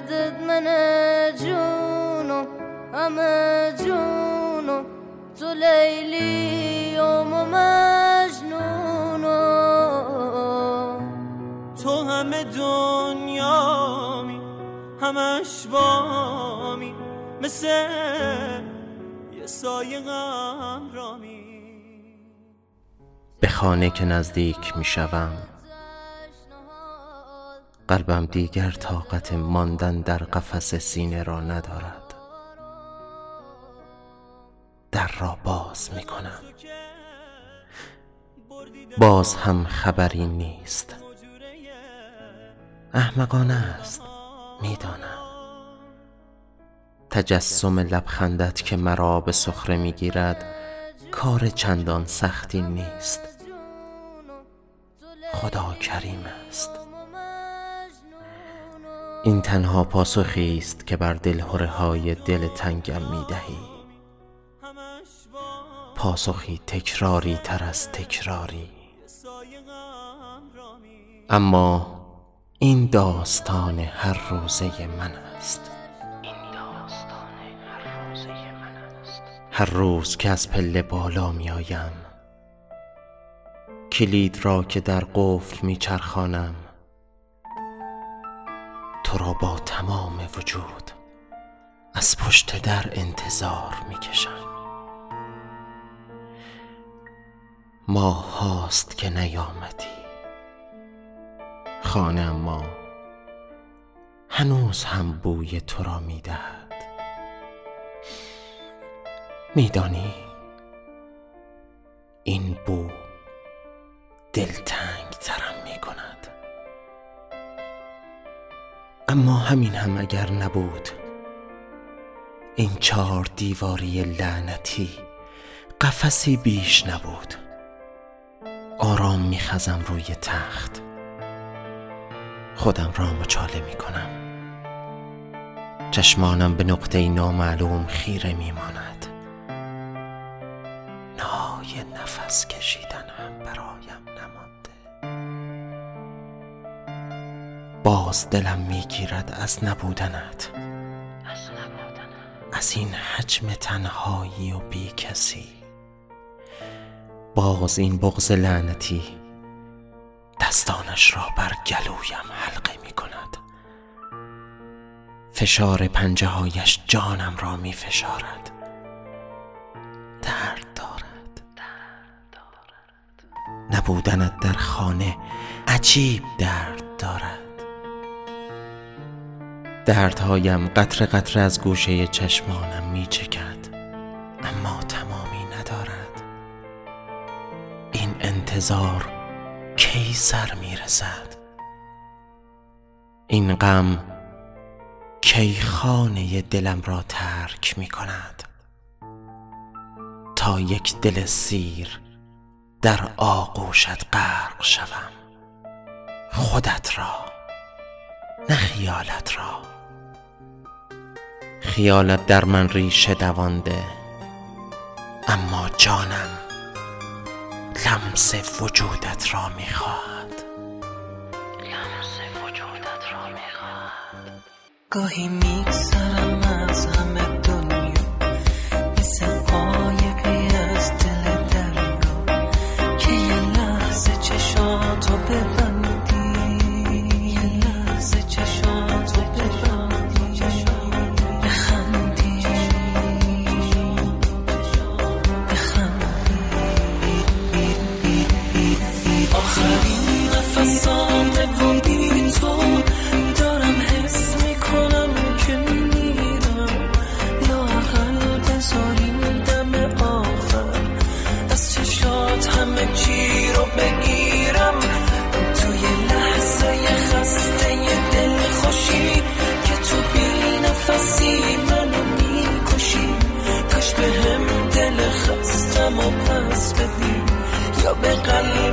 دردت من جونو همه جونو تو لیلی و مجنونو. تو همه دنیامی همش بامی مثل یه سایه رامی به خانه که نزدیک می شوم قلبم دیگر طاقت ماندن در قفس سینه را ندارد. در را باز می کنم. باز هم خبری نیست. احمقانه است می‌دانم تجسم لبخندت که مرا به سخره می‌گیرد کار چندان سختی نیست. خدا کریم است. این تنها پاسخی است که بر دلهره های دل تنگم می دهی پاسخی تکراری تر از تکراری. اما این داستان هر روزه من است. هر روز که از پله بالا می آیم کلید را که در قفل می چرخانم تو را با تمام وجود از پشت در انتظار می کشم ماه هاست که نیامدی. خانه ما هنوز هم بوی تو را می دهد میدانی این بو دلتنگ اما همین هم اگر نبود این چهار دیواری لعنتی قفسی بیش نبود. آرام میخزم روی تخت. خودم را مچاله می کنم چشمانم به نقطه نامعلوم خیره میماند. نهای نفس کشیدن هم برایم. باز دلم می‌گیرد از نبودنت. از این حجم تنهایی و بی کسی. باز این بغز لعنتی دستانش را بر گلویم حلقه می کند فشار پنجه هایش جانم را می فشارد درد دارد. نبودنت در خانه عجیب درد دارد. دردهایم قطر قطر از گوشه چشمانم می چکد اما تمامی ندارد. این انتظار کی سر می رسد؟ این غم کی خانه دلم را ترک می کند؟ تا یک دل سیر در آغوشت غرق شوم خودت را نه خیالت را. خیالت در من ریشه دوانده اما جانم لمس وجودت را می‌خواهد. لمس وجودت را می‌خواهد. گاهی میگذرم از و بی تو دارم حس می‌کنم که میرم لااقل بذاریم دم آخر. از چشات همه چی رو بگیرم. توی لحظه خسته دل خوشی که تو بی نفسی منو می‌کشی. کاش به هم دل خستم و بدی. یا به قلب